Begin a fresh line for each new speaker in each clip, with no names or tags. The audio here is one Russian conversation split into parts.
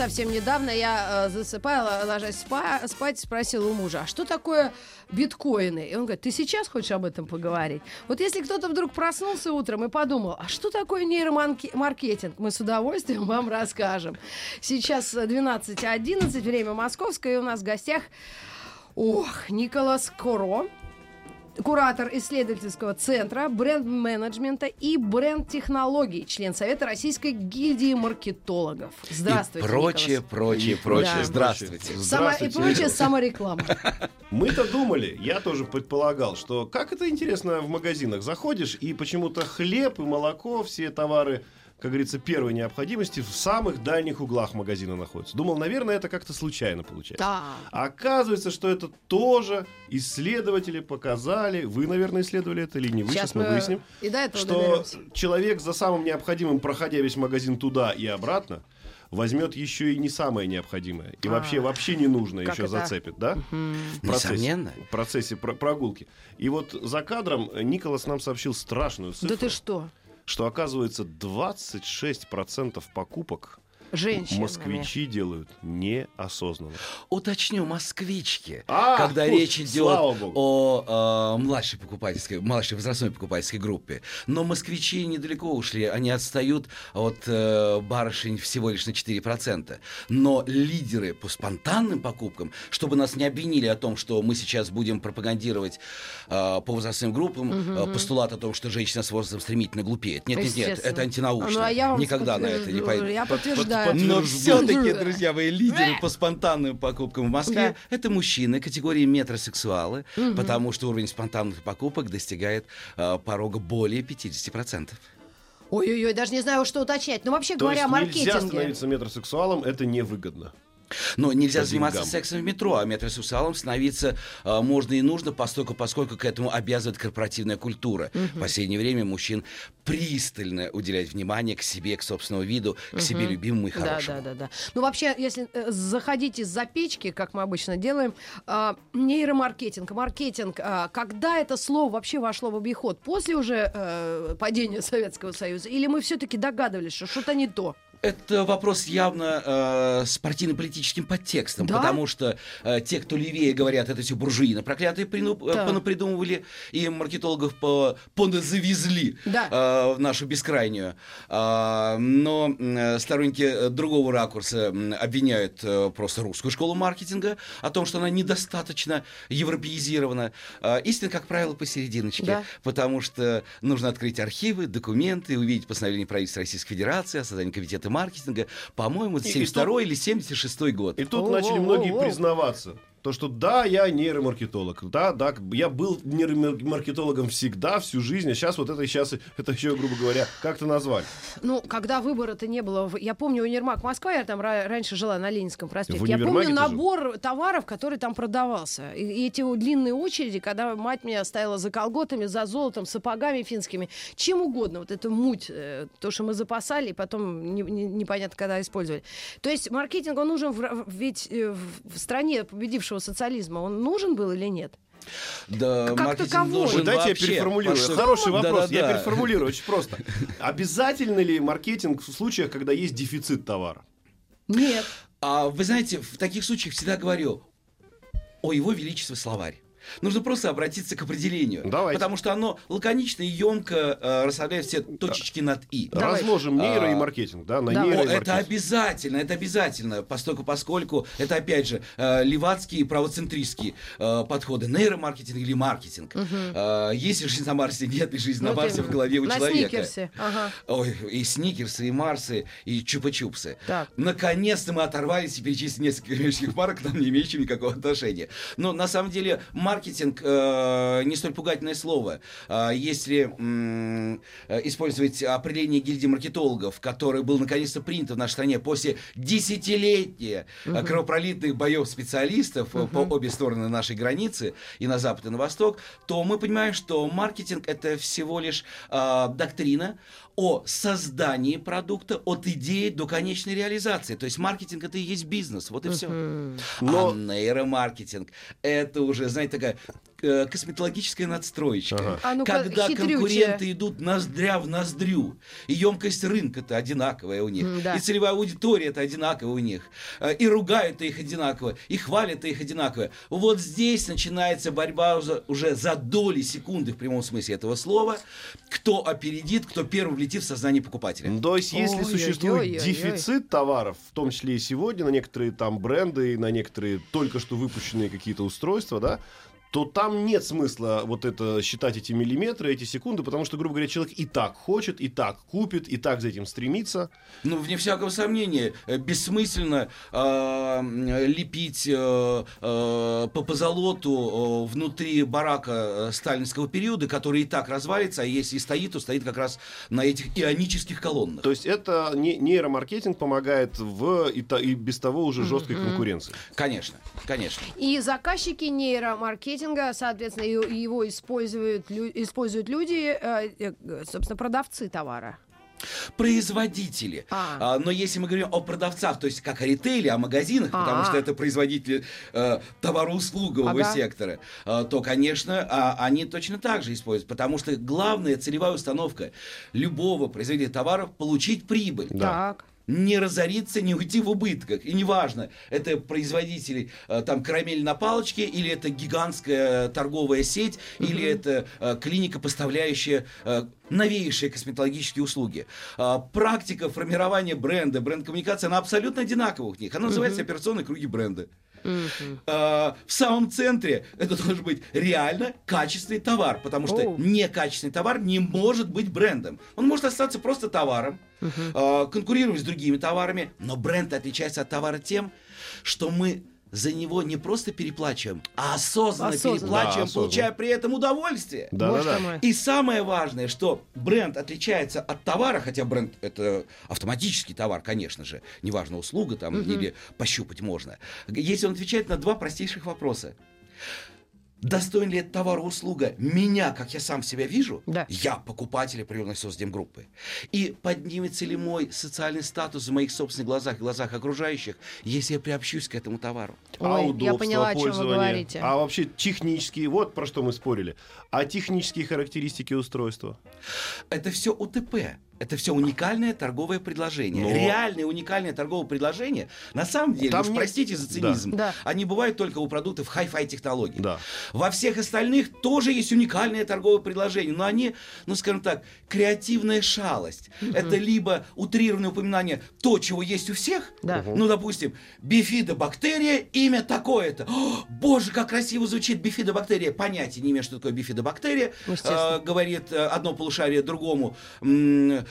Совсем недавно я э, засыпала, ложась спа- спать, спросила у мужа, а что такое биткоины? И он говорит, ты сейчас хочешь об этом поговорить? Вот если кто-то вдруг проснулся утром и подумал, а что такое нейромаркетинг? Мы с удовольствием вам расскажем. Сейчас 12.11, время московское, и у нас в гостях Ох, Николас Коро, куратор исследовательского центра бренд-менеджмента и бренд-технологий, член Совета Российской гильдии маркетологов. Здравствуйте,
И прочее,
Николас.
прочее, прочее.
Да.
Здравствуйте.
Сама, и прочее самореклама.
Мы-то думали, я тоже предполагал, что как это интересно в магазинах. Заходишь, и почему-то хлеб и молоко, все товары, как говорится, первой необходимости в самых дальних углах магазина находятся. Думал, наверное, это как-то случайно получается.
Да.
А оказывается, что это тоже исследователи показали. Вы, наверное, исследовали это или не вы? Сейчас, мы выясним.
и до этого
что
доберемся.
человек за самым необходимым, проходя весь магазин туда и обратно, возьмет еще и не самое необходимое. И
А,
вообще, вообще не нужное
как
еще
это?
зацепит, да? В процессе,
Несомненно.
в процессе про- прогулки. И вот за кадром Николас нам сообщил страшную цифру,
Да ты что?
Что оказывается 26% покупок
Женщины.
москвичи делают неосознанно.
Уточню, москвички.
А,
когда
фу,
речь идет о э, младшей покупательской, младшей возрастной покупательской группе. Но москвичи недалеко ушли, они отстают от э, барышень всего лишь на 4%. Но лидеры по спонтанным покупкам, чтобы нас не обвинили о том, что мы сейчас будем пропагандировать э, по возрастным группам э, постулат о том, что женщина с возрастом стремительно глупеет. Нет, нет, нет, это антинаучно.
Ну, а я вам
Никогда на это не пойду.
Я
Под- под-
подтверждаю.
Но все-таки, друзья мои, лидеры по спонтанным покупкам в Москве это мужчины категории метросексуалы, потому что уровень спонтанных покупок достигает э, порога более 50%.
Ой-ой-ой, даже не знаю, что уточнять. Ну, вообще
То
говоря,
есть нельзя
маркетинге.
становиться метросексуалом, это невыгодно.
Но нельзя заниматься
деньгам.
сексом в метро, а метросексуалом становиться э, можно и нужно, поскольку, поскольку к этому обязывает корпоративная культура. В последнее время мужчин пристально уделять внимание к себе, к собственному виду, к себе любимому и
Да,
хорошему.
да, да, да. Ну, вообще, если э, заходить из-за печки, как мы обычно делаем, а, нейромаркетинг, маркетинг, а, когда это слово вообще вошло в обиход? После уже э, падения Советского Союза? Или мы все-таки догадывались, что что-то не то?
Это вопрос явно э, с партийно-политическим подтекстом,
Да?
потому что э, те, кто левее говорят, это все буржуины проклятые э,
Так.
понапридумывали и маркетологов по, поназавезли
Да.
э, в нашу бескрайнюю. А, но э, сторонники э, другого ракурса обвиняют э, просто русскую школу маркетинга о том, что она недостаточно европеизирована. А, истина, как правило, посерединочке,
Да.
потому что нужно открыть архивы, документы, увидеть постановление правительства Российской Федерации о создании комитета маркетинга. По-моему, это
И- и
72 или 76 год.
И тут
Оу,
начали многие признаваться. То, что да, я нейромаркетолог. Да, да, я был нейромаркетологом всегда, всю жизнь, а сейчас вот это сейчас, это еще, грубо говоря, как-то назвали.
Ну, когда выбора-то не было, я помню универмаг Москва, я там ра- раньше жила на Ленинском проспекте. Я помню набор товаров, который там продавался. И, эти длинные очереди, когда мать меня стояла за колготами, за золотом, сапогами финскими, чем угодно. Вот эту муть, э, то, что мы запасали, и потом не- не- непонятно, когда использовали. То есть маркетинг, он нужен в, ведь э, в стране победившего социализма, он нужен был или нет?
Да,
Как таковой.
нужен
дайте
вообще,
я переформулирую.
поскольку-
Хороший вопрос. Я
Да-да-да.
переформулирую очень просто. Обязательно ли маркетинг в случаях, когда есть дефицит товара?
Нет.
А вы знаете, в таких случаях всегда говорю о его величестве словарь. Нужно просто обратиться к определению.
Давайте.
Потому что оно лаконично и емко э, расставляет все точечки над «и».
Давай.
Разложим нейро
А,
и маркетинг, да, на
Давай.
нейро
О,
и
это
маркетинг.
обязательно, это обязательно, поскольку, поскольку это, опять же, э, левацкие и правоцентристские э, подходы. Нейромаркетинг или маркетинг. Э, есть ли жизнь на Марсе, нет ли жизни на
Вот
Марсе в голове у
на
человека.
сникерсе. Ага.
Ой, и сникерсы, и марсы, и чупа-чупсы. Наконец-то мы оторвались и перечислили несколько коммерческих марок, к нам не имеющих никакого отношения. Но на самом деле маркетинг э, не столь пугательное слово. Э, если э, использовать определение гильдии маркетологов, которое было наконец-то принято в нашей стране после десятилетия э, кровопролитных боев специалистов э, по обе стороны нашей границы, и на запад, и на восток, то мы понимаем, что маркетинг это всего лишь э, доктрина о создании продукта от идеи до конечной реализации. То есть маркетинг это и есть бизнес, вот и все.
Но-
А нейромаркетинг это уже, знаете, такая э, косметологическая надстроечка.
Ага.
А ну-ка,
Когда
хитрючая.
конкуренты идут ноздря в ноздрю, и емкость рынка-то одинаковая у них,
М, да.
и целевая аудитория это одинаковая у них, э, и ругают их одинаково, и хвалят их одинаково. Вот здесь начинается борьба уже, уже за доли секунды в прямом смысле этого слова, кто опередит, кто первым влетит в сознание покупателя.
То есть, если
Ой-ой-ой-ой-ой.
существует дефицит товаров, в том числе и сегодня, на некоторые там бренды, и на некоторые только что выпущенные какие-то устройства, да, то там нет смысла вот это считать эти миллиметры, эти секунды, потому что, грубо говоря, человек и так хочет, и так купит, и так за этим стремится.
Ну, вне всякого сомнения, э, бессмысленно э, лепить э, э, по позолоту э, внутри барака э, сталинского периода, который и так развалится, а если и стоит, то стоит как раз на этих ионических колоннах.
То есть это не, нейромаркетинг помогает в и, то- и без того уже жесткой конкуренции.
Конечно, конечно.
И заказчики нейромаркетинга, соответственно, и- и его используют, лю- используют люди, э, э, собственно, продавцы товара.
Производители.
А.
А, но если мы говорим о продавцах, то есть как о ритейле, о магазинах, потому
А.
что это производители э, товароуслугового
Ага.
сектора, э, то, конечно, а, они точно так же используют. Потому что главная целевая установка любого производителя товаров получить прибыль.
Так.
Не разориться, не уйти в убытках. И неважно, это производители э, там карамель на палочке, или это гигантская торговая сеть, или это э, клиника, поставляющая э, новейшие косметологические услуги. А, Практика формирования бренда, бренд-коммуникация, она абсолютно одинакова у них. Она называется операционные круги бренда. А, в самом центре это должен быть реально качественный товар, потому что некачественный товар не может быть брендом. Он может остаться просто товаром, а, конкурировать с другими товарами, но бренд отличается от товара тем, что мы за него не просто переплачиваем, а осознанно,
Осознанно.
переплачиваем,
Да, осознанно.
получая при этом удовольствие.
Да, да, да.
И самое важное, что бренд отличается от товара, хотя бренд это автоматический товар, конечно же, неважно, услуга там или пощупать можно. Если он отвечает на два простейших вопроса. Достоин ли этот товар и услуга меня, как я сам себя вижу?
Да.
Я покупатель определенной соцдемгруппы. И поднимется ли мой социальный статус в моих собственных глазах, в глазах окружающих, если я приобщусь к этому товару?
а
Ой, я
удобство
поняла, о чем вы
пользования,
говорите.
а вообще технические, вот про что мы спорили, а технические характеристики устройства.
Это все УТП. Это все уникальное торговое предложение.
Но-
Реальное уникальное торговое предложение. На самом деле,
Там
уж
нет-
простите за цинизм,
Да.
они бывают только у продуктов хай-фай технологий.
Да.
Во всех остальных тоже есть уникальное торговое предложение, но они, ну скажем так, креативная шалость. Это либо утрированное упоминание то, чего есть у всех,
Да.
ну, допустим, бифидобактерия, имя такое-то. О, боже, как красиво звучит бифидобактерия. Понятия не имею, что такое бифидобактерия.
Естественно.
А, говорит э, одно полушарие другому.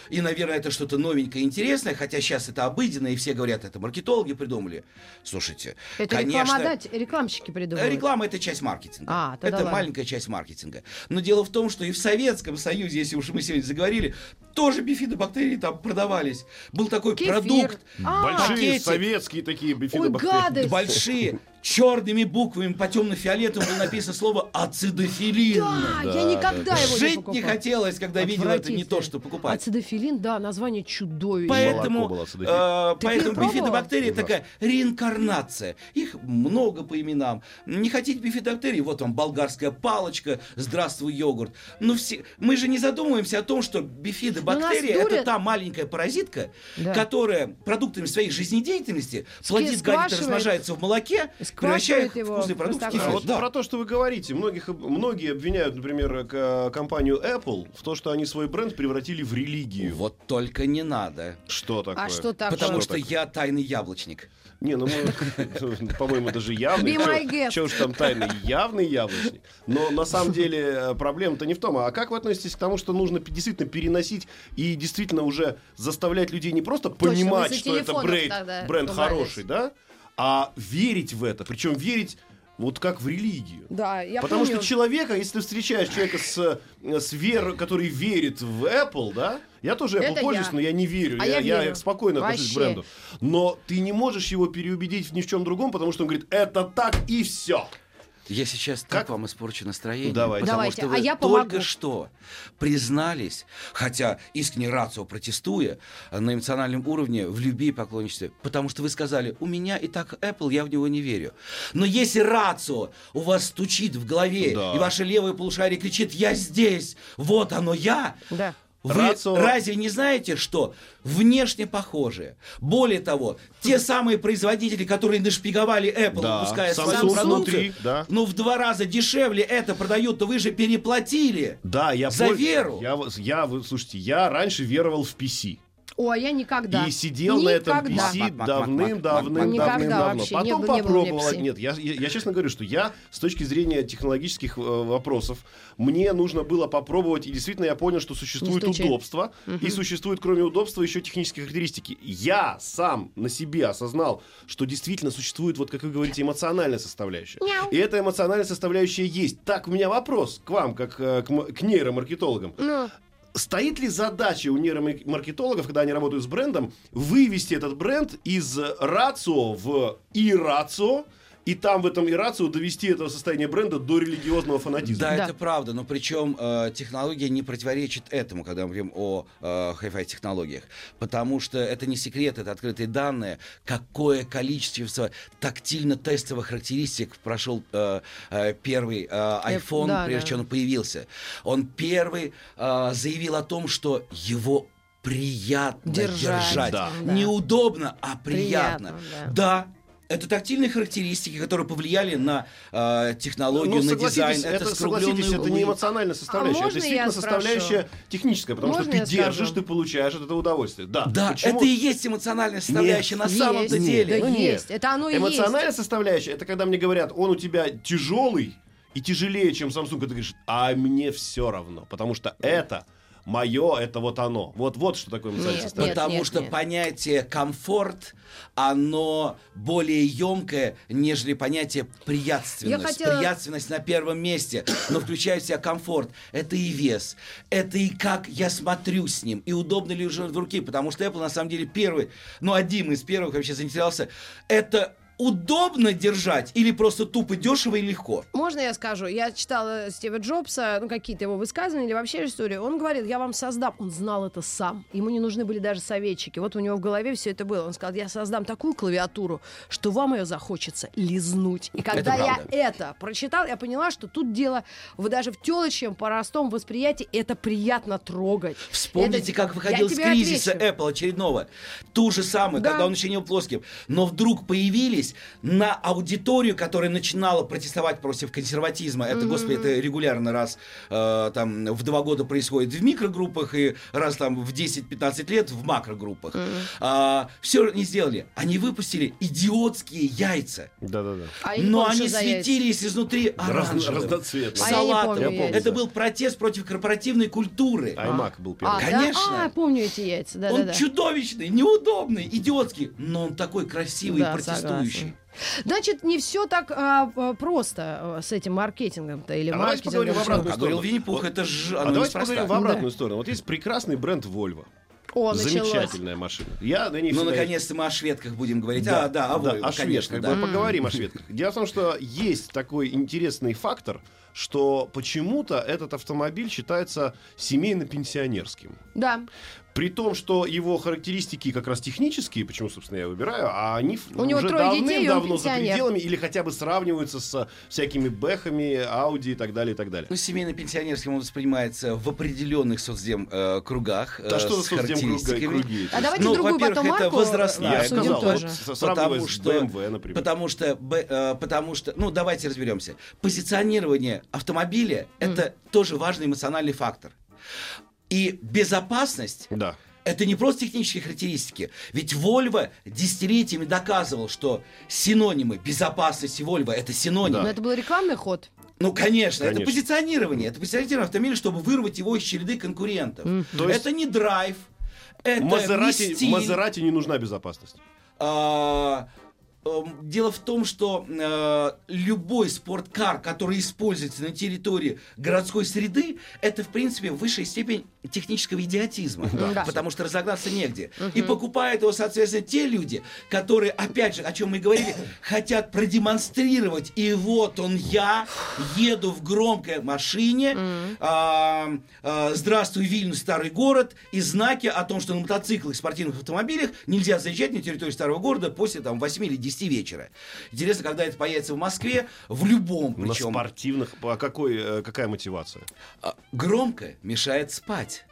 И, наверное, это что-то новенькое, интересное, хотя сейчас это обыденно, и все говорят, это маркетологи придумали. Слушайте,
Это
конечно...
рекламодатель, рекламщики придумывают.
Реклама это часть маркетинга.
А, тогда
это
ладно.
маленькая часть маркетинга. Но дело в том, что и в Советском Союзе, если уж мы сегодня заговорили, тоже бифидобактерии там продавались. Был такой
Кефир.
продукт.
А,
Большие
пакетик.
советские такие
Ой,
бифидобактерии.
гадость.
Большие, черными буквами по темно-фиолетовым было написано слово ацидофилин.
Да, я
Да,
никогда его не
Жить
покупала.
не хотелось, когда видел это не то, что покупать.
Ацидофилин, да, название чудовищное.
Поэтому, э, поэтому бифидобактерия такая реинкарнация. Их много по именам. Не хотите бифидобактерии? Вот вам болгарская палочка, здравствуй, йогурт. Но все, мы же не задумываемся о том, что бифидобактерия это та маленькая паразитка,
Да.
которая продуктами своей жизнедеятельности плодит, гадит,
сквашивает-
размножается в молоке, превращает
его
вкусный продукт.
А вот
Да.
про то, что вы говорите, многих, многие обвиняют, например, к- компанию Apple в то, что они свой бренд превратили в религию.
Вот только не надо.
Что такое?
А что такое?
Потому
Что
что
такое?
я тайный яблочник.
Не, ну по-моему, даже явный. Чего уж там тайный, явный яблочник. Но на самом деле э, проблема-то не в том. А как вы относитесь к тому, что нужно действительно переносить и действительно уже заставлять людей не просто понимать, что это бренд, хороший, да, а верить в это. Причем верить Вот как в религию.
Да, я
Потому
помню.
что человека, если ты встречаешь человека с, э, с верой, который верит в Apple, да, я тоже Apple
Это
пользуюсь,
я.
но я не верю.
А
я,
я верю.
спокойно отношусь к
Вообще.
бренду. Но ты не можешь его переубедить ни в чем другом, потому что он говорит, это так и все.
Я сейчас
Как?
так вам испорчу настроение.
Давайте.
Потому
Давайте,
что
а
вы
я
только что признались, хотя искренне рацио протестуя, на эмоциональном уровне в любви и поклонничестве. Потому что вы сказали, у меня и так Apple, я в него не верю. Но если рацио у вас стучит в голове,
Да.
и ваше левое полушарие кричит, я здесь, вот оно я,
Да.
Вы
Рацио-
разве не знаете, что внешне похожие? Более того, те самые производители, которые нашпиговали Apple,
Да,
выпуская свою продукцию,
да.
ну в два раза дешевле это продают, то вы же переплатили.
Да, я
За
пол-
веру.
Я, я, слушайте, я раньше веровал в PC.
О, а я никогда.
И сидел на этом
Никогда.
PC.
Никогда не
Потом
не
попробовала.
PC.
Нет, я, я, я честно говорю, что я с точки зрения технологических э, вопросов, мне нужно было попробовать, и действительно я понял, что существует удобство, и существует, кроме удобства, еще технические характеристики. Я сам на себе осознал, что действительно существует, вот как вы говорите, эмоциональная составляющая.
Мяу.
И эта эмоциональная составляющая есть. Так, у меня вопрос к вам, как э, к, к нейромаркетологам.
Ну,
Стоит ли задача у нейромаркетологов, когда они работают с брендом, вывести этот бренд из рацио в ирацио, и там в этом ирацио довести это состояние бренда до религиозного фанатизма?
Да,
Да.
это правда, но причем э, технология не противоречит этому, когда мы говорим о э, hi-fi технологиях, потому что это не секрет, это открытые данные, какое количество тактильно-тестовых характеристик прошел э, э, первый э, iPhone,
да,
прежде
да.
чем он появился. Он первый э, заявил о том, что его приятно
Держать,
держать.
да.
Да.
Неудобно, а приятно.
Приятно,
да. Это тактильные характеристики, которые повлияли на э, технологию,
Ну,
на дизайн.
это,
Это,
согласитесь, это не эмоциональная составляющая,
А
это действительно
я
составляющая техническая, потому
Можно
что ты держишь,
скажу?
ты получаешь от этого удовольствие. Да,
Да,
Почему?
это и есть эмоциональная составляющая на
Есть,
самом-то
есть.
деле.
Да
Ну, нет.
есть, это оно и
Эмоциональная составляющая, это когда мне говорят, он у тебя тяжелый и тяжелее, чем Samsung, и ты говоришь, а мне все равно, потому что это мое, это вот оно. Вот, вот что такое эмоциональная
Нет.
Потому
нет,
что
нет.
понятие комфорт, оно более емкое, нежели понятие приятственность.
Я хотела-
Приятственность на первом месте, но включает в себя комфорт. Это и вес, это и как я смотрю с ним, и удобно ли уже в руки, потому что Apple на самом деле первый, ну один из первых вообще заинтересовался. Это удобно держать или просто тупо дешево и легко?
Можно я скажу? Я читала Стива Джобса, ну, какие-то его высказывания или вообще историю. Он говорит, я вам создам. Он знал это сам. Ему не нужны были даже советчики. Вот у него в голове все это было. Он сказал, я создам такую клавиатуру, что вам ее захочется лизнуть. И когда я
правда.
это прочитал, я поняла, что тут дело в, даже в телочьем, простом восприятии. Это приятно трогать.
Вспомните,
Это-
как выходил
Я тебе
кризиса
отвечу.
Apple очередного. Ту же самую,
Да.
когда он еще не был плоским. Но вдруг появились на аудиторию, которая начинала протестовать против консерватизма. Это, господи, это регулярно раз э, там в два года происходит в микрогруппах и раз там в 10-15 лет в макрогруппах. все не сделали. Они выпустили идиотские яйца.
Да-да-да.
А
Но они
за яйца.
светились изнутри оранжевым.
А я не
салатовым.
помню
Я помню,
Это
да.
был протест против корпоративной культуры.
iMac был первый.
А, да?
Конечно.
А, помню эти яйца. Да,
он
да, да.
чудовищный, неудобный, идиотский, но он такой красивый
Да,
и протестующий.
Согласна. Значит, не все так а, а, просто а, с этим маркетингом-то или
А давайте
маркетингом.
поговорим в обратную
А говорил
сторону.
Винни-Пух,
Вот.
это же
А давайте
неспроста.
поговорим в обратную сторону. Вот есть прекрасный бренд Volvo.
О, началось.
Замечательная машина. Я на ней
Ну, наконец-то мы о шведках будем говорить. А, да, о
да, о
конечно,
шведках.
да.
Мы Поговорим о шведках. Дело в том, что есть такой интересный фактор, что почему-то этот автомобиль считается семейно-пенсионерским.
Да.
При том, что его характеристики как раз технические, почему, собственно, я выбираю, а они
У него
уже давным-давно за пределами или хотя бы сравниваются с всякими Бэхами, Ауди и так далее, и так далее.
Ну, семейно-пенсионерским он воспринимается в определенных соцдем э, кругах.
Да
э,
что за соцдем круги?
А давайте
Ну,
другую
во-первых,
потом
это
марку
возрастная.
Я сказал,
тоже.
вот
Потому
с
что,
BMW, например.
потому что, Б- э, потому что, ну давайте разберемся. Позиционирование автомобиля это тоже важный эмоциональный фактор. И безопасность
Да.
это не просто технические характеристики. Ведь Volvo десятилетиями доказывал, что синонимы безопасности Volvo это синонимы.
Но это был рекламный ход.
Ну, конечно, это
Конечно.
позиционирование. Это позиционирование автомобиля, чтобы вырвать его из череды конкурентов.
То есть-
Это не драйв, это не
Мазерати,
стиль.
Мазерати не нужна безопасность.
А, дело в том, что э, любой спорткар, который используется на территории городской среды, это, в принципе, высшая степень технического идиотизма.
Да.
Потому что разогнаться негде. И покупают его, соответственно, те люди, которые, опять же, о чем мы говорили, хотят продемонстрировать. И вот он я, еду в громкой машине. а, а, Здравствуй, Вильнюс, старый город. И знаки о том, что на мотоциклах, спортивных автомобилях нельзя заезжать на территорию старого города после там, 8 или 10 вечера. Интересно, когда это появится в Москве, в любом
На
причем.
спортивных. А какой, э, какая мотивация?
А, Громко мешает спать.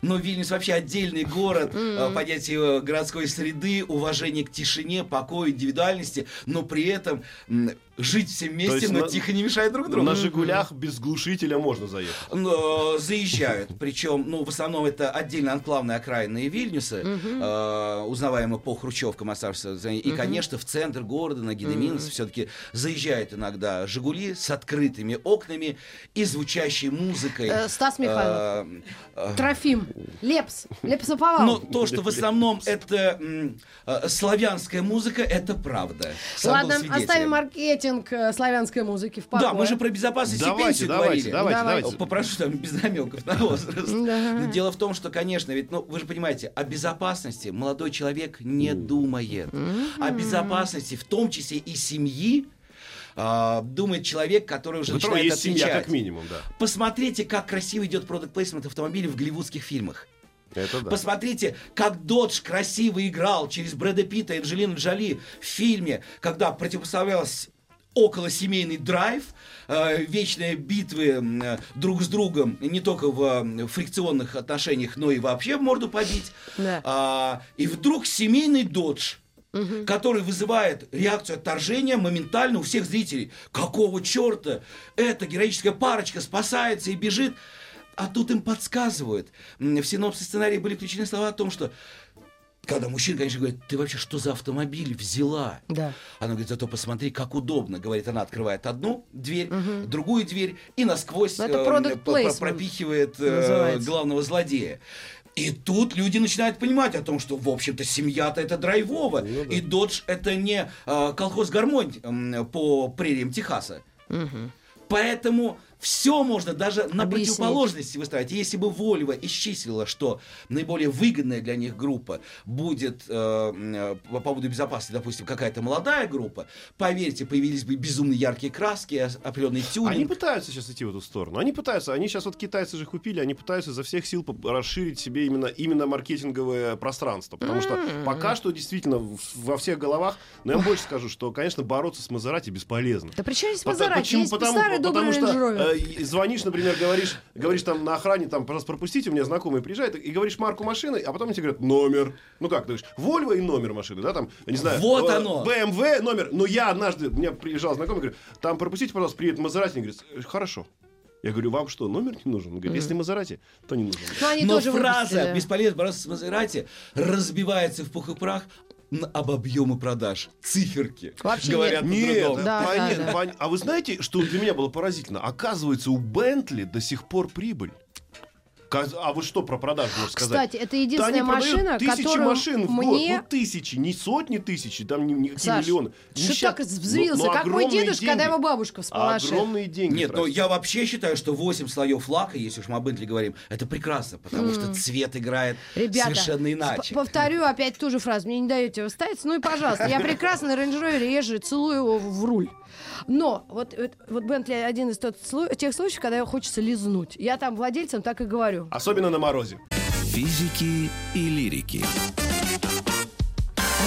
Но Вильнюс вообще отдельный город, э, понятие э, городской среды, уважение к тишине, покою, индивидуальности, но при этом жить все вместе,
есть
но
на-
тихо не мешает друг другу.
На «Жигулях» без глушителя можно заехать.
Но, заезжают. Причем, ну, в основном это отдельно анклавные окраинные Вильнюсы, э, узнаваемые по хрущевкам оставшихся. И, конечно, в центр города, на Гидеминс, все-таки заезжают иногда «Жигули» с открытыми окнами и звучащей музыкой.
Э, Стас Михайлов.
Э, э,
Трофим. Лепс. Лепсоповал.
но то, что в основном это э, славянская музыка, это правда. Сам
Ладно, оставим маркетинг э, славянской музыки в покое.
Да, мы же про безопасность и
Давайте,
пенсию
давайте,
говорили.
давайте,
Давайте.
давайте.
Попрошу там без намеков на возраст. Но дело в том, что, конечно, ведь, ну, вы же понимаете, о безопасности молодой человек не думает. О безопасности, в том числе и семьи, а, думает человек, который уже
которого
начинает
есть семья,
отвечать.
как минимум, да.
Посмотрите, как красиво идет продукт плейсмент автомобилей в голливудских фильмах.
Это да.
Посмотрите, как Додж красиво играл через Брэда Питта и Анджелину Джоли в фильме, когда противопоставлялась около семейный драйв, э, вечные битвы э, друг с другом, не только в фрикционных отношениях, но и вообще в морду побить.
Да.
А, и вдруг семейный додж, который вызывает реакцию отторжения моментально у всех зрителей. Какого черта? Эта героическая парочка спасается и бежит. А тут им подсказывают. В синопсе сценария были включены слова о том, что когда мужчина, конечно, говорит, ты вообще что за автомобиль взяла?
Да.
Она говорит, зато посмотри, как удобно. Говорит, она открывает одну дверь, другую дверь и насквозь
Ну, это
э,
placement
пропихивает э,
называется.
главного злодея. И тут люди начинают понимать о том, что, в общем-то, семья-то это драйвово.
Ну
И Додж это не э, колхоз гармонь м, по прериям Техаса. Поэтому все можно даже на
Объяснить.
противоположности выставить. И Если бы Вольво исчислила, что наиболее выгодная для них группа будет э, м, по поводу безопасности, допустим, какая-то молодая группа, поверьте, появились бы безумно яркие краски, определенный тюнинг.
Они пытаются сейчас идти в эту сторону. Они пытаются, они сейчас вот китайцы же купили, они пытаются изо всех сил расширить себе именно, именно маркетинговое пространство. Потому что пока что действительно во всех головах, но я вам больше скажу, что, конечно, бороться с Мазерати бесполезно.
Да при чем здесь Мазерати?
Почему?
Есть
Потому,
старый добрый
потому что Звонишь, например, говоришь, говоришь там на охране, там, пожалуйста, пропустите, у меня знакомый приезжает, и говоришь марку машины, а потом тебе говорят номер. Ну как, ты говоришь, Volvo и номер машины, да, там, я не знаю.
Вот
э,
оно.
BMW номер. Но я однажды, у меня приезжал знакомый, говорю, там пропустите, пожалуйста, приедет Мазерати. Он говорит, «Э, хорошо. Я говорю, вам что, номер не нужен? Он говорит, если Мазерати, то не нужен.
Ну, они
Но
тоже
фраза
выпустили.
«бесполезно бороться с Мазерати» разбивается в пух и прах об объемы продаж. Циферки.
Вообще
говорят
Нет,
по-другому.
Да,
понятно,
да, да.
а вы знаете, что для меня было поразительно? Оказывается, у Бентли до сих пор прибыль. А вы что про продажу можете сказать?
Кстати, это
Да
единственная
продают
машина,
тысячи
которую
машин в год. Ну, тысячи, не сотни тысяч, там не, не какие
Саш,
миллионы.
что так взвился?
Ну,
как мой дедушка,
деньги.
когда его бабушка
А
всполошит.
Огромные деньги.
Нет, но
тратят.
я вообще считаю, что 8 слоев лака, если уж мы о Бентли говорим, это прекрасно, потому что цвет играет
Ребята,
совершенно
сп-
иначе.
повторю опять ту же фразу. Мне не даете вставить. Ну и пожалуйста. Я прекрасно Range Rover езжу целую его в руль. Но вот, вот, вот Бентли один из тот, тех случаев, когда его хочется лизнуть. Я там владельцам так и говорю.
Особенно на морозе.
Физики и лирики.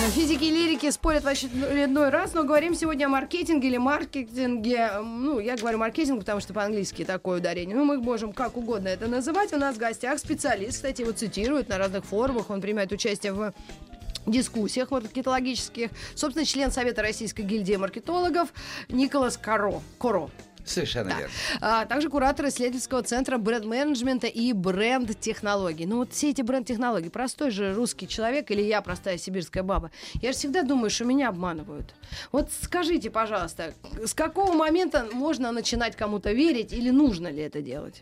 Э, Физики и лирики спорят в очередной раз, но говорим сегодня о маркетинге или маркетинге. Ну, я говорю маркетинг, потому что по-английски такое ударение. Ну, мы можем как угодно это называть. У нас в гостях специалист, кстати, его цитируют на разных форумах. Он принимает участие в дискуссиях маркетологических. Собственно, член Совета Российской гильдии маркетологов Николас Коро. Коро.
Совершенно
Да.
верно.
А также куратор исследовательского центра бренд-менеджмента и бренд-технологий. Ну вот все эти бренд-технологии, простой же русский человек или я простая сибирская баба, я же всегда думаю, что меня обманывают. Вот скажите, пожалуйста, с какого момента можно начинать кому-то верить или нужно ли это делать?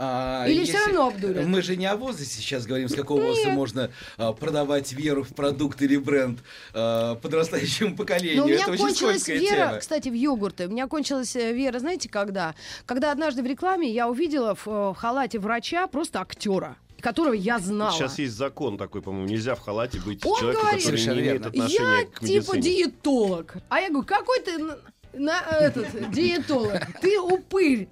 А,
Или всё равно обдурят?
Мы же не о возрасте сейчас говорим, с какого возраста можно а, продавать веру в продукт или бренд а, подрастающему поколению.
Но у меня
Это очень
кончилась вера,
тема.
кстати, в йогурты. У меня кончилась э, вера, знаете, когда? Когда однажды в рекламе я увидела в, э, в халате врача просто актера, которого я знала.
Сейчас есть закон такой, по-моему, нельзя в халате быть
Он
человеком,
говорит,
который не имеет отношения
Я
к
типа
медицине.
диетолог. А я говорю, какой ты на, этот диетолог? Ты упырь.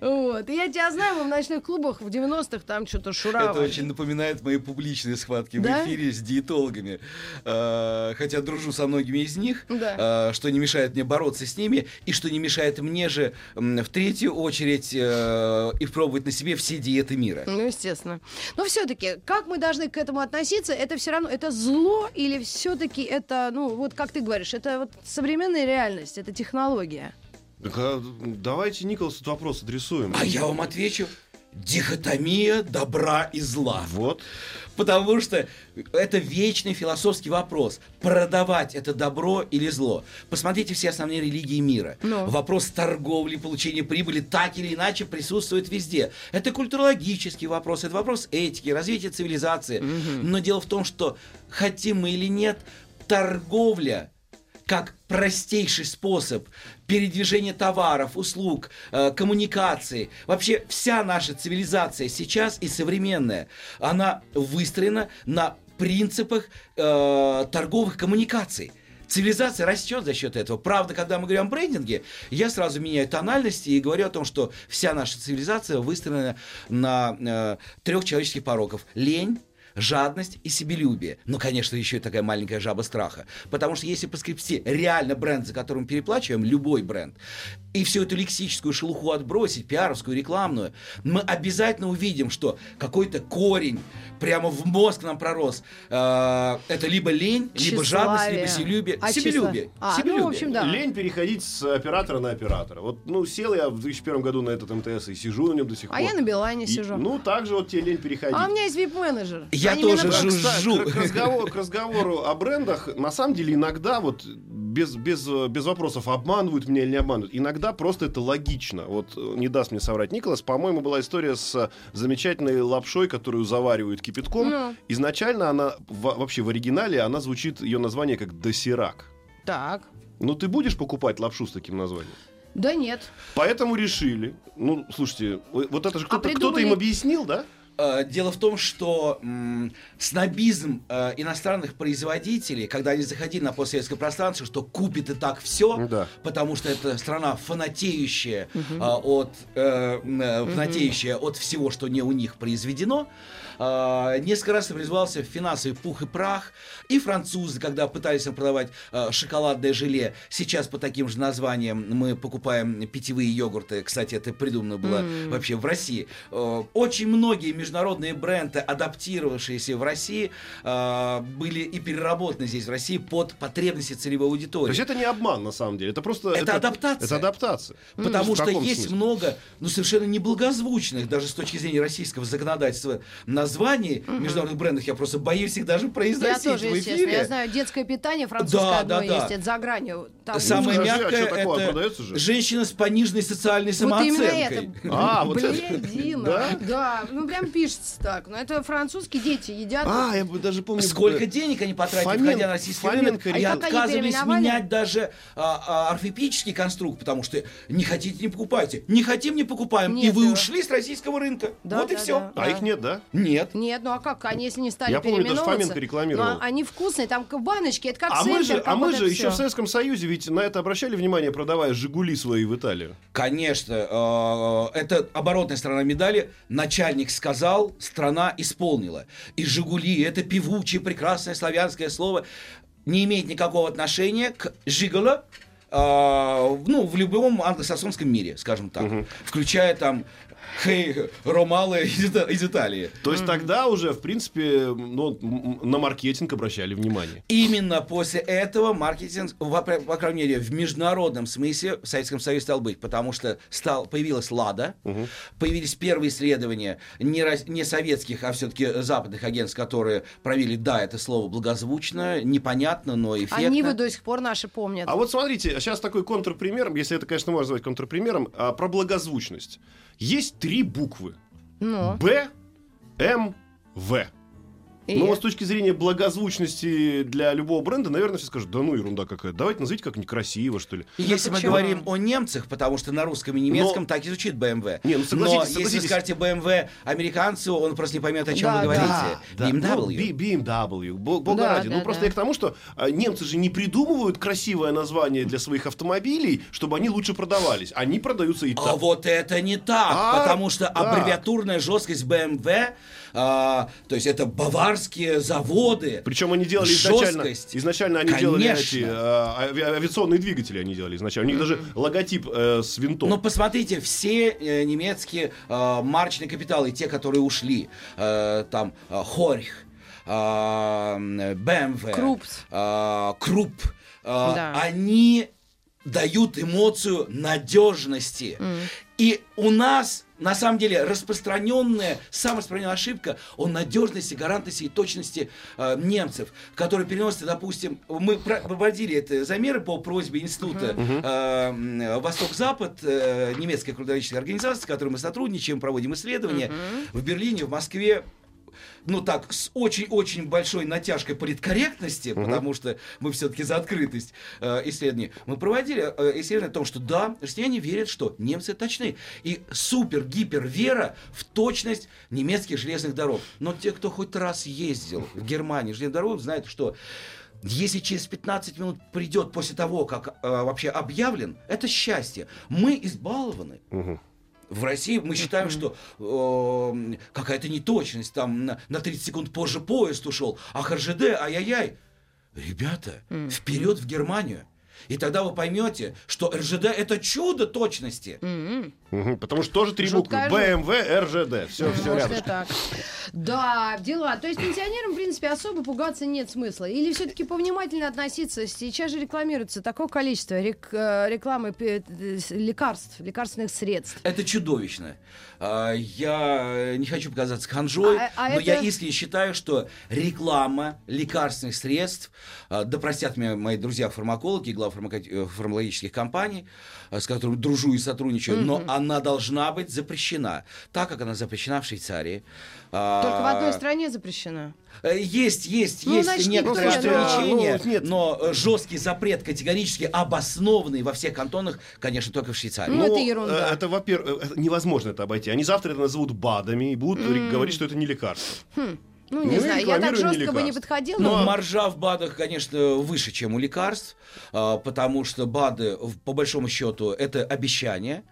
Вот. И я тебя знаю, мы в ночных клубах в 90-х там что-то
Это
шуровали.
очень напоминает мои публичные схватки
Да?
в эфире с диетологами. А, Хотя дружу со многими из них,
Да.
а, что не мешает мне бороться с ними, и что не мешает мне же в третью очередь э, и пробовать на себе все диеты мира.
Ну, естественно. Но все-таки, как мы должны к этому относиться? Это все равно, это зло или все-таки это, ну, вот как ты говоришь, это вот современная реальность, это технология?
Так, а, давайте, Николас, этот вопрос адресуем.
А я вам отвечу. Дихотомия добра и зла.
Вот.
Потому что это вечный философский вопрос. Продавать это добро или зло. Посмотрите все основные религии мира.
Ну.
Вопрос торговли, получения прибыли так или иначе присутствует везде. Это культурологический вопрос, это вопрос этики, развития цивилизации. Но дело в том, что хотим мы или нет, торговля как простейший способ передвижения товаров, услуг, э, коммуникаций. Вообще вся наша цивилизация сейчас и современная, она выстроена на принципах э, торговых коммуникаций. Цивилизация растет за счет этого. Правда, когда мы говорим о брендинге, я сразу меняю тональности и говорю о том, что вся наша цивилизация выстроена на э, трех человеческих пороков. Лень, жадность и себелюбие. Ну, конечно, еще и такая маленькая жаба страха. Потому что если поскребсти реально бренд, за которым мы переплачиваем, любой бренд, и всю эту лексическую шелуху отбросить, пиаровскую, рекламную, мы обязательно увидим, что какой-то корень прямо в мозг нам пророс. Э, это либо лень, либо жадность, либо
Тщеславие.
себелюбие.
А,
себелюбие.
тщеславие. А, ну,
Себелюбие.
в общем, да.
Лень переходить с оператора на оператора. Вот, ну, сел я в 2001 году на этот МТС и сижу на нем до сих
А
пор.
я на Билайне
И-
сижу.
ну, так же вот тебе лень переходить.
а у меня есть вип-менеджер.
Я
Они
тоже жужжу.
К, к разговору, к разговору о брендах, на самом деле иногда вот без, без, э, без вопросов обманывают меня или не обманывают. Иногда просто это логично. Вот э, не даст мне соврать Николас, по-моему, была история с э, замечательной лапшой, которую заваривают кипятком.
Ну.
Изначально она в- вообще в оригинале она звучит ее название как досирак.
Так.
Ну ты будешь покупать лапшу с таким названием?
Да нет.
Поэтому решили. Ну, слушайте, вы- вот это же кто-то, кто-то
придумали-
им объяснил, да?
Э, Дело в том, что м, снобизм э, иностранных производителей, когда они заходили на постсоветское пространство, что купит и так все,
Да.
потому что это страна фанатеющая, а, от, э, э, фанатеющая от всего, что не у них произведено, несколько раз призывался в финансовый пух и прах. И французы, когда пытались им продавать а, шоколадное желе, сейчас по таким же названиям мы покупаем питьевые йогурты. Кстати, это придумано было вообще в России. Э, Очень многие международные бренды, адаптировавшиеся в России, а, были и переработаны здесь в России под потребности целевой
То
аудитории.
есть это не обман, на самом деле. Это просто...
Это адаптация.
Это адаптация.
Потому
В
что есть
смысле?
много, ну, совершенно неблагозвучных, даже с точки зрения российского законодательства, названий международных брендов. Я просто боюсь их даже
Я
произносить
тоже,
в эфире.
Я знаю, детское питание французское
Да,
одно
да, да.
есть. Это за гранью. Там
Самое
Ну, скажи, а
мягкое
такое?
это
Продается же?
женщина с пониженной социальной
Вот именно
самооценкой.
это.
А, вот.
Блядина.
Да?
Да? ну прям пишется так. Но это французские дети едят.
А, я бы даже помню...
Сколько
э,
денег они потратили,
Фомен-
входя на российский рынок, и.
А
отказывались менять даже а, а, конструкт, потому что не хотите, не покупайте. Не хотим, не покупаем. и
Нет
вы
его.
ушли с российского рынка.
Да,
вот и
да,
все.
да.
А их нет, да?
Нет.
Нет, ну а как? Они если не стали
Я помню, даже Фоменко рекламировал.
ну, а они вкусные, там в баночке, это как
А мы же, а мы же еще в. Советском Союзе ведь на это обращали внимание, продавая «Жигули» свои в Италию.
Конечно, э, это оборотная сторона медали. Начальник сказал, страна исполнила. И «Жигули» — это певучее, прекрасное славянское слово, не имеет никакого отношения к «жиголо», э, ну, в любом англосаксонском мире, скажем так. Включая там «Хей, Ромалы» из, Ита- из Италии.
То есть тогда уже, в принципе, ну, на маркетинг обращали внимание.
Именно после этого маркетинг, по крайней мере, в международном смысле в Советском Союзе стал быть, потому что стал, появилась ЛАДА, появились первые исследования не, не советских, а все-таки западных агентств, которые провели, да, это слово благозвучно, непонятно, но эффектно.
Они вы до сих пор наши помнят.
А вот смотрите, сейчас такой контрпример, если это, конечно, можно назвать контрпримером, а, про благозвучность. Есть три буквы.
Ну,
Б, М, В.
и-
Ну, вот с точки зрения благозвучности для любого бренда, наверное, все скажут, да ну, ерунда какая. Давайте назовите как-нибудь красиво, что ли.
Если мы
почему?
говорим о немцах, потому что на русском и немецком
Но-
так и звучит BMW.
Не, ну,
Но
согласитесь,
если
согласитесь.
вы скажете BMW американцу, он просто не поймет, о чем
Да,
вы говорите.
да.
BMW.
ну, BMW, бо- бога
Да,
ради.
да,
ну, просто
да.
я к тому, что а, немцы же не придумывают красивое название для своих автомобилей, чтобы они лучше продавались. Они продаются и так.
А вот это не так,
А,
потому что
так.
аббревиатурная жесткость BMW, а, то есть это баварские заводы.
Причем они делали изначально,
Жесткость.
изначально они делали
Конечно.
эти а, ави- авиационные двигатели, они делали изначально. У них даже логотип э, с винтом.
Но посмотрите, все э, немецкие э, марочные капиталы, те, которые ушли, э, там э, Хорих, э, BMW,
Крупс.
э, Круп, э,
Да.
они дают эмоцию надежности. И у нас, на самом деле, распространенная, самая распространенная ошибка о надежности, гарантности и точности э, немцев, которые переносят, допустим, мы про- проводили это замеры по просьбе института э, Восток-Запад, э, немецкой трудовической организации, с которой мы сотрудничаем, проводим исследования в Берлине, в Москве, ну так, с очень-очень большой натяжкой политкорректности, потому что мы все-таки за открытость э, исследований, мы проводили э, исследование о том, что да, россияне верят, что немцы точны. И супер-гипер вера в точность немецких железных дорог. Но те, кто хоть раз ездил в Германии железных дорог, знают, что если через 15 минут придет после того, как э, вообще объявлен, это счастье. Мы избалованы. В России мы считаем, что э, какая-то неточность, там на, на 30 секунд позже поезд ушел, а РЖД, ай-яй-яй. Ребята, вперед в Германию. И тогда вы поймете, что РЖД это чудо точности.
Мгм, Потому что тоже три буквы. BMW, RЖD. Все, все рядом.
Да, дела. То есть пенсионерам, в принципе, особо пугаться нет смысла. Или все-таки повнимательно относиться. Сейчас же рекламируется такое количество рек- э, рекламы э, лекарств, лекарственных средств.
Это чудовищно. А, Я не хочу показаться ханжой,
А- а
но я
это-
искренне считаю, что реклама лекарственных средств, а, да простят меня мои друзья-фармакологи, глав фармако- э, фармакологических компаний, а, с которыми дружу и сотрудничаю, но она должна быть запрещена, так как она запрещена в Швейцарии. А,
Только в одной стране запрещено.
Э, Есть, есть,
Ну,
есть
значит,
некоторые ограничения,
ну, нет.
но э, жесткий запрет, категорически обоснованный во всех кантонах, конечно, только в Швейцарии.
Ну, это ерунда.
э, Это, во-первых, э, невозможно это обойти. Они завтра это назовут БАДами и будут ре- говорить, что это не лекарство.
Ну, не
Ну,
знаю, я так
не
жестко бы не подходила.
Но
но-
маржа в БАДах, конечно, выше, чем у лекарств, а, потому что БАДы, по большому счету, это обещание.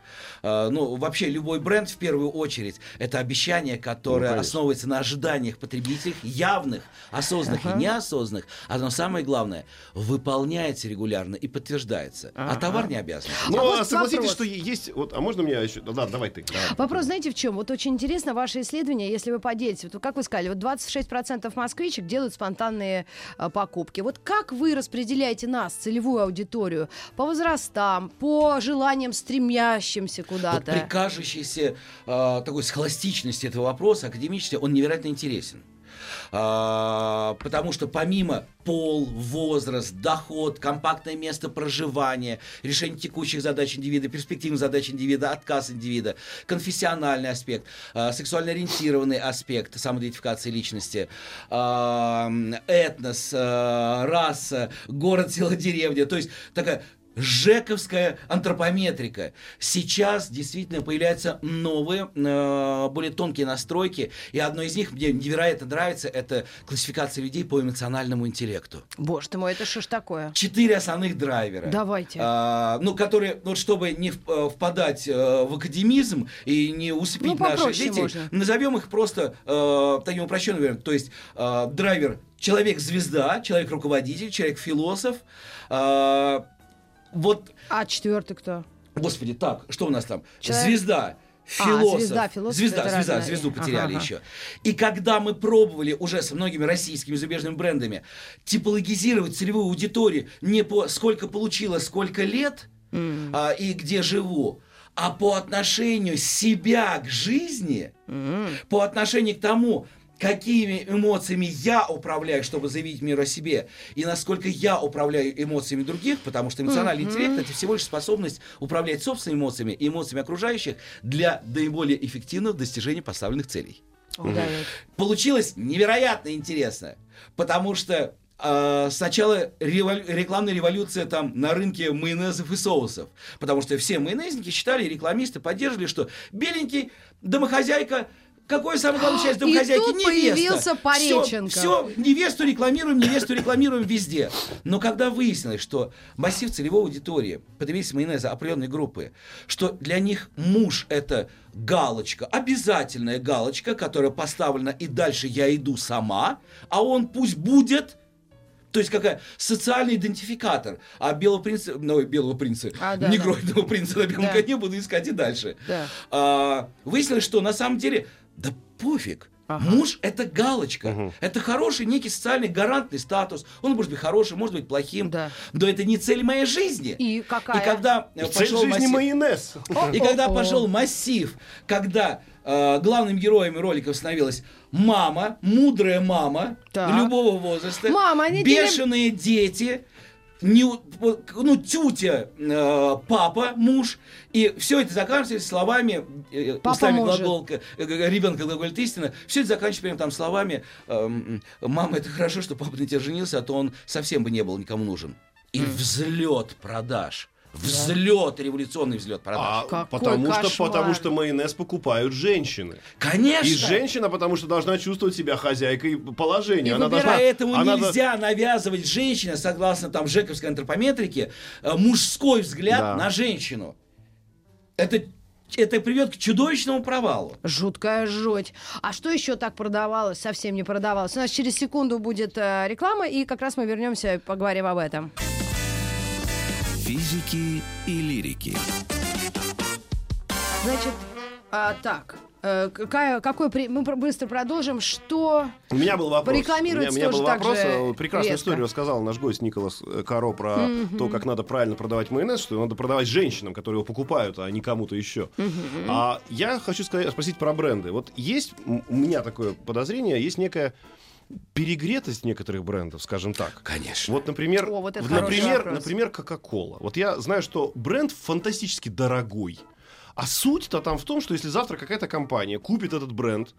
А, Ну, вообще, любой бренд, в первую очередь, это обещание, которое
конечно.
основывается на ожиданиях потребителей, явных, осознанных и неосознанных. А но самое главное, выполняется регулярно и подтверждается. А товар не обязан.
Ну,
вот
а согласитесь,
вопрос.
что есть... Вот, а можно меня еще... Да, давай ты. давай.
Вопрос, знаете, в чем? Вот очень интересно ваше исследование, если вы поделитесь. Вот как вы сказали, вот 26% москвичек делают спонтанные а, покупки. Вот как вы распределяете нас, целевую аудиторию, по возрастам, по желаниям стремящимся
Вот
куда-то?
при кажущейся а, такой схоластичности этого вопроса, академически, он невероятно интересен. А, потому что помимо пол, возраст, доход, компактное место проживания, решение текущих задач индивида, перспективных задач индивида, отказ индивида, конфессиональный аспект, а, сексуально ориентированный аспект самоидентификации личности, а, этнос, раса, город, село, деревня. То есть такая Жековская антропометрика. Сейчас действительно появляются новые, э, более тонкие настройки, и одно из них мне невероятно нравится, это классификация людей по эмоциональному интеллекту.
Боже ты мой, это что ж такое?
Четыре основных драйвера.
Давайте.
А, ну, которые, вот чтобы не э, впадать э, в академизм и не усыпить
Ну,
наших детей,
можно.
назовем их просто э, таким упрощенным вариантом. То есть э, драйвер человек-звезда, человек-руководитель, человек-философ. э, вот
А четвертый кто?
Господи, так, что у нас там?
Человек-
Звезда.
А,
Философ.
звезда, философ,
звезда, звезда, звезду потеряли
ага.
еще. И когда мы пробовали уже со многими российскими зарубежными брендами типологизировать целевую аудиторию не по сколько получила, сколько лет а, и где живу, а по отношению себя к жизни, по отношению к тому, какими эмоциями я управляю, чтобы заявить миру о себе, и насколько я управляю эмоциями других, потому что эмоциональный интеллект это всего лишь способность управлять собственными эмоциями и эмоциями окружающих для наиболее эффективного достижения поставленных целей.
Да,
Получилось невероятно интересно, потому что э, сначала револю- рекламная революция там на рынке майонезов и соусов, потому что все майонезники считали, рекламисты поддерживали, что беленький домохозяйка какой самая главная часть
И
домохозяйки?
тут
Невеста.
появился Пореченко.
Все, невесту рекламируем, невесту рекламируем везде. Но когда выяснилось, что массив целевой аудитории, потребителей майонеза определенной группы, что для них муж это галочка, обязательная галочка, которая поставлена, и дальше я иду сама, а он пусть будет то есть какая социальный идентификатор. А белого принца, ну, белого принца,
А, да,
негроидного принца на белом
Да.
коне буду искать и дальше.
Да.
А, выяснилось, что на самом деле, да пофиг.
Ага.
Муж это галочка. Это хороший некий социальный гарантный статус. Он может быть хорошим, может быть плохим.
Да.
Но это не цель моей жизни.
И какая?
И когда э,
Цель
пошел
жизни
массив-
майонез.
и когда пошел массив, когда э, главными героями роликов становилась мама, мудрая мама
Так.
любого возраста,
Мама, они делим-
бешеные дети, не, ну, тетя, э, папа, муж, и все это заканчивается словами, э,
Папа
устами
может.
глаголка, э, э, ребенка глаголит истина, все это заканчивается прямо там словами, эм, мама, это хорошо, что папа на тебя женился, а то он совсем бы не был никому нужен. И взлет продаж. Взлет, революционный взлет продаж.
А
Какой
потому что, потому что майонез покупают женщины.
Конечно!
И женщина, потому что должна чувствовать себя хозяйкой положения.
И
она
выбирать.
должна,
Поэтому
она
нельзя навязывать женщине, согласно там Жековской антропометрике, э, мужской взгляд
Да.
на женщину. Это, это приведет к чудовищному провалу.
Жуткая жуть. А что еще так продавалось? Совсем не продавалось. У нас через секунду будет э, реклама, и как раз мы вернемся и поговорим об этом.
Физики и лирики.
Значит, а, так. э, какая, какой при- мы быстро продолжим. Что
У меня был вопрос.
Порекламируйте
у меня, у меня был вопрос.
же
э, Прекрасную
резко.
историю рассказал наш гость Николас э, Каро про то, как надо правильно продавать майонез, что надо продавать женщинам, которые его покупают, а не кому-то еще. А я хочу сказать, спросить про бренды. Вот есть у меня такое подозрение, есть некая перегретость некоторых брендов, скажем так.
Конечно.
Вот, например,
О, вот
например,
вопрос.
например, Кока-Кола. Вот я знаю, что бренд фантастически дорогой. А суть-то там в том, что если завтра какая-то компания купит этот бренд,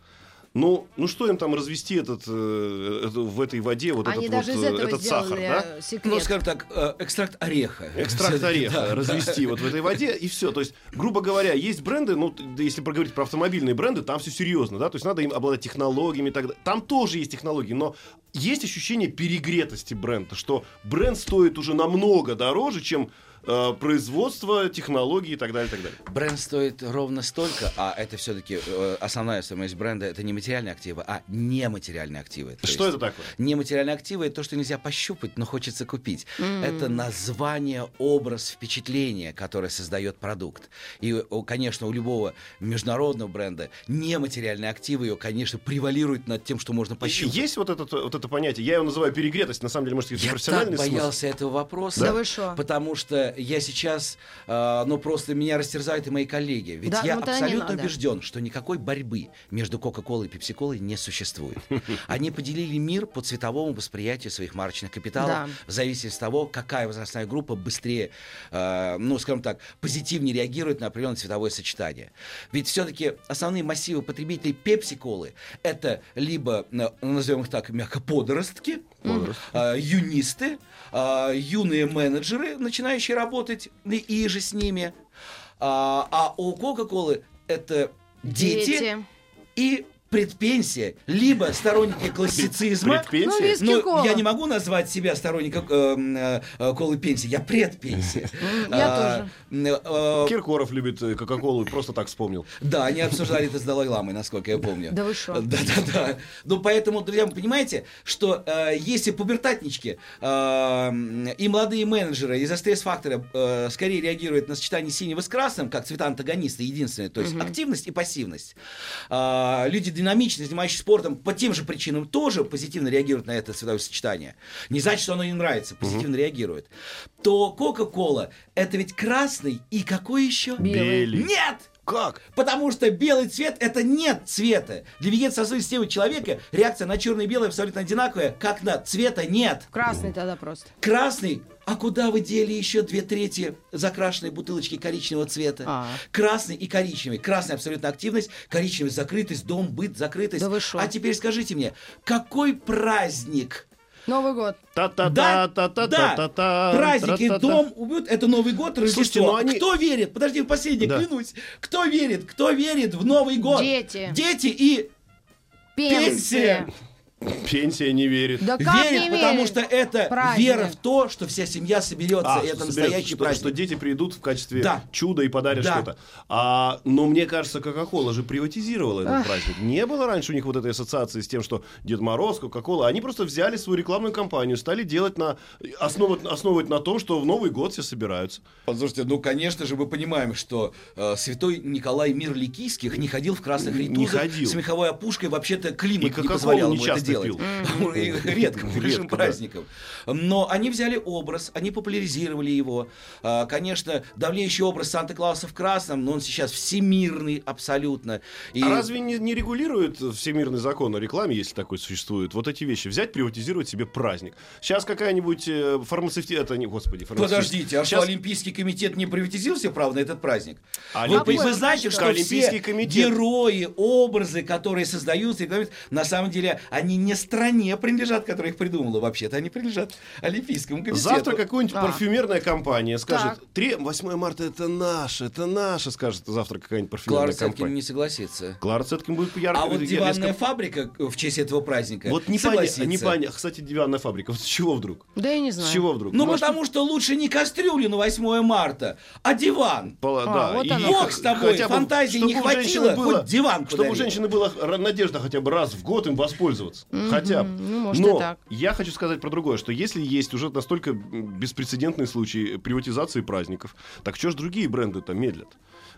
ну, ну что им там развести этот, э, в этой воде вот
они
этот,
даже
вот,
из
э,
этого
этот сахар, да?
э, секрет.
Ну, скажем так, э, экстракт ореха.
Экстракт ореха
да,
развести вот в этой воде и все. То есть, грубо говоря, есть бренды, ну, да если проговорить про автомобильные бренды, там все серьезно, да, то есть надо им обладать технологиями и так далее. Там тоже есть технологии, но есть ощущение перегретости бренда, что бренд стоит уже намного дороже, чем э, производство, технологии и так далее, и так далее.
Бренд стоит ровно столько, а это все-таки основная стоимость бренда это не материальные активы, а нематериальные активы. То
Что
есть
это такое?
Нематериальные активы это то, что нельзя пощупать, но хочется купить. Это название, образ, впечатление, которое создает продукт. И, конечно, у любого международного бренда нематериальные активы, ее, конечно, превалируют над тем, что можно пощупать.
Есть вот, этот, вот это понятие, я его называю перегретость, на самом деле, может, это
Я
профессиональный
так
смысл.
боялся этого вопроса.
Да?
Потому что я сейчас, э, ну просто меня растерзают и мои коллеги. Ведь
Да,
я
ну
абсолютно убежден, что никакой борьбы между Кока-Колой и Пепси-Колой не существует. Они поделили мир по цветовому восприятию своих марочных капиталов
Да.
в зависимости от того, какая возрастная группа быстрее, э, ну, скажем так, позитивнее реагирует на определенное цветовое сочетание. Ведь все-таки основные массивы потребителей Пепси-Колы это либо, э, назовем их так, мягко, подростки, э, юнисты, э, юные менеджеры, начинающие работать и, и же с ними. А, а у Кока-Колы это дети,
Дети.
и предпенсия, либо сторонники классицизма.
Предпенсия?
Ну, виски
Ну, я не могу назвать себя сторонником э, э, колы пенсии, я предпенсия.
Я
тоже. э,
Киркоров любит э, Кока-Колу, просто так вспомнил.
Да, они обсуждали это с Далай-Ламой, насколько я помню.
Да вы шо?
Да, да, да. Ну, поэтому, друзья, вы понимаете, что э, если пубертатнички э, и молодые менеджеры из стресс-фактора э, скорее реагируют на сочетание синего с красным, как цвета антагониста, единственное, то есть активность и пассивность. А, люди динамично занимающиеся спортом по тем же причинам тоже позитивно реагируют на это цветовое сочетание. Не значит, что оно им нравится, позитивно реагируют. То Кока-Кола это ведь красный и какой еще?
Белый.
Белый.
Нет!
Как?
Потому что белый цвет это нет цвета. Для вегетососудистой системы человека реакция на черное и белое абсолютно одинаковая, как на цвета нет.
Красный тогда просто.
Красный. А куда вы дели еще две трети закрашенной бутылочки коричневого цвета?
А.
Красный и коричневый. Красный абсолютно активность, коричневый закрытость, дом, быт, закрытость.
Да вы шо?
А теперь скажите мне, какой праздник?
Новый год.
Да, да, праздники, дом, убьют, это Новый год, Рождество.
Ну
Кто верит? Подожди, последний, клянусь. Кто верит? Кто верит в Новый год?
Дети.
Дети и
Пенсия.
Пенсия.
Не верит.
Да как
верят,
не
потому
верить?
что это
Праздник.
вера в то, что вся семья соберется,
А,
и это
что
настоящий
что,
праздник.
Что дети придут в качестве
Да.
чуда и подарят
Да.
что-то. А, но мне кажется, Кока-Кола же приватизировала этот праздник. Не было раньше у них вот этой ассоциации с тем, что Дед Мороз, Кока-Кола. Они просто взяли свою рекламную кампанию, стали делать на... Основывать, основывать на том, что в Новый год все собираются.
Послушайте, ну, конечно же, мы понимаем, что э, святой Николай Мир Ликийских не ходил в красных
Не
ритузах
ходил.
с меховой опушкой. Вообще-то климат
И
не позволял
не
ему это
часто
делать. Редко, по большим праздникам. Но они взяли образ, они популяризировали его. А, Конечно, давлеющий образ Санта-Клауса в красном, но он сейчас всемирный абсолютно. И-
А разве не, не регулирует всемирный закон о рекламе, если такой существует, вот эти вещи? Взять, приватизировать себе праздник. Сейчас какая-нибудь э, фармацевти... Это не... Господи, фармацевти-
Подождите, а
Щас-
что Олимпийский комитет не приватизировал себе право на этот праздник?
А
Вы,
Олимпийский-
вы знаете, что
Олимпийский
все
комитет-
герои, образы, которые создаются, на самом деле они не стране принадлежат, которая их придумала. Вообще-то они принадлежат Олимпийскому комитету.
Завтра какая-нибудь
А.
парфюмерная компания скажет,
Так.
«Три- 8 марта это наше, это наше, скажет завтра какая-нибудь парфюмерная
Клара Цеткин
компания.
не согласится.
Клара Цеткин будет ярко.
А вот
резко-
диванная фабрика в честь этого праздника
Вот не понятно,
согласится.
не понятно. Кстати, диванная фабрика. Вот с чего вдруг?
Да я не знаю.
С чего вдруг?
Ну,
Может,
потому что лучше не кастрюлю на 8 марта, а диван.
пола-
А,
да,
вот
и-
оно.
и
Бог с тобой,
хотя
фантазии не
у
хватило,
женщины было-
хоть диван
Чтобы у
подари.
женщины была надежда хотя бы раз в год им воспользоваться. Хотя бы.
ну, может,
Но
так.
я хочу сказать про другое, что если есть уже настолько беспрецедентный случай приватизации праздников, так что ж другие бренды-то медлят?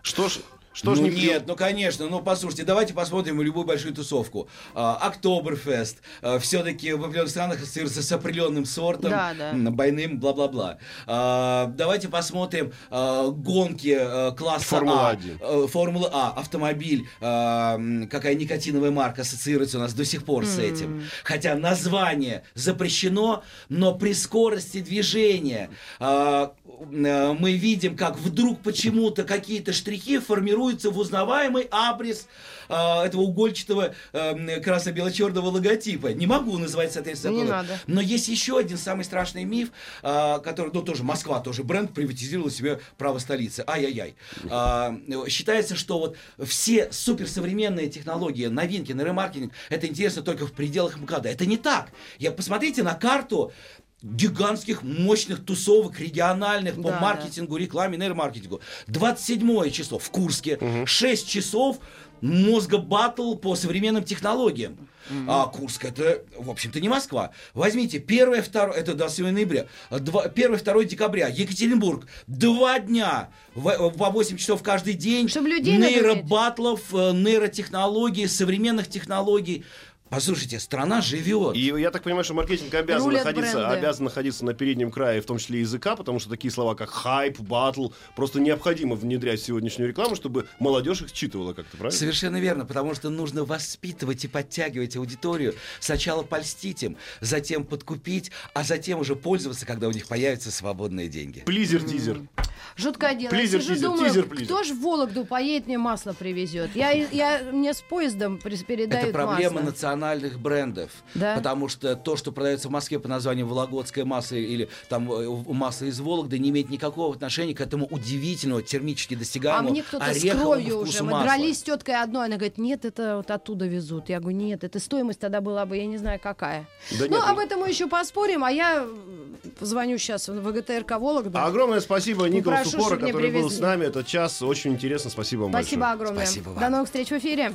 Что ж, что ж
ну
не
нет, ну конечно, ну послушайте, давайте посмотрим любую большую тусовку. А, Октоберфест все-таки в определенных странах ассоциируется с определенным сортом,
Да, да.
м, двойным, бла-бла-бла. А, давайте посмотрим а, гонки а, класса
Формула-1.
А. Формула А, автомобиль, а, м, какая никотиновая марка ассоциируется у нас до сих пор с этим. Хотя название запрещено, но при скорости движения а, мы видим, как вдруг почему-то какие-то штрихи формируются в узнаваемый абрис а, этого угольчатого э, красно-бело-черного логотипа. Не могу назвать, соответственно,
Не надо.
Но есть еще один самый страшный миф, а, который, ну, тоже Москва, тоже бренд, приватизировал себе право столицы. Ай-яй-яй. А, считается, что вот все суперсовременные технологии, новинки, нейромаркетинг, это интересно только в пределах МКАДа. Это не так. Я, посмотрите на карту гигантских мощных тусовок региональных по
Да,
маркетингу, рекламе, нейромаркетингу. 27 число в Курске, 6 часов мозга батл по современным технологиям. А Курск это, в общем-то, не Москва. Возьмите 1 2 это 27 ноября, 1-2 декабря, Екатеринбург, два дня, в- по 8 часов каждый день.
Чтоб людей
нейробатлов, э, нейротехнологий, современных технологий. Послушайте, страна живет.
И я так понимаю, что маркетинг обязан
Рулят
находиться,
бренды.
обязан находиться на переднем крае, в том числе языка, потому что такие слова, как хайп, батл, просто необходимо внедрять в сегодняшнюю рекламу, чтобы молодежь их считывала как-то, правильно?
Совершенно верно, потому что нужно воспитывать и подтягивать аудиторию. Сначала польстить им, затем подкупить, а затем уже пользоваться, когда у них появятся свободные деньги.
Плизер, дизер.
Жуткое дело.
Плизер,
я сижу,
тизер,
думаю,
тизер, плизер.
кто ж в Вологду поедет, мне масло привезет? Я, я, мне с поездом передают
Это проблема
масло.
Национальных брендов.
Да?
Потому что то, что продается в Москве по названию Вологодское масло или там э, масло из Вологды, не имеет никакого отношения к этому удивительному термически
А
достигаемому
мне кто-то с кровью уже. Мы
масла.
дрались с теткой одной. Она говорит, нет, это вот оттуда везут. Я говорю, нет, это стоимость тогда была бы, я не знаю, какая.
Да
ну,
нет,
об
ну-
этом мы еще поспорим, а я звоню сейчас в ВГТРК Вологда.
Огромное спасибо Николасу Пора, который был
привезли.
с нами этот час. Очень интересно. Спасибо вам
Спасибо
большое.
огромное.
Спасибо вам.
До новых встреч в эфире.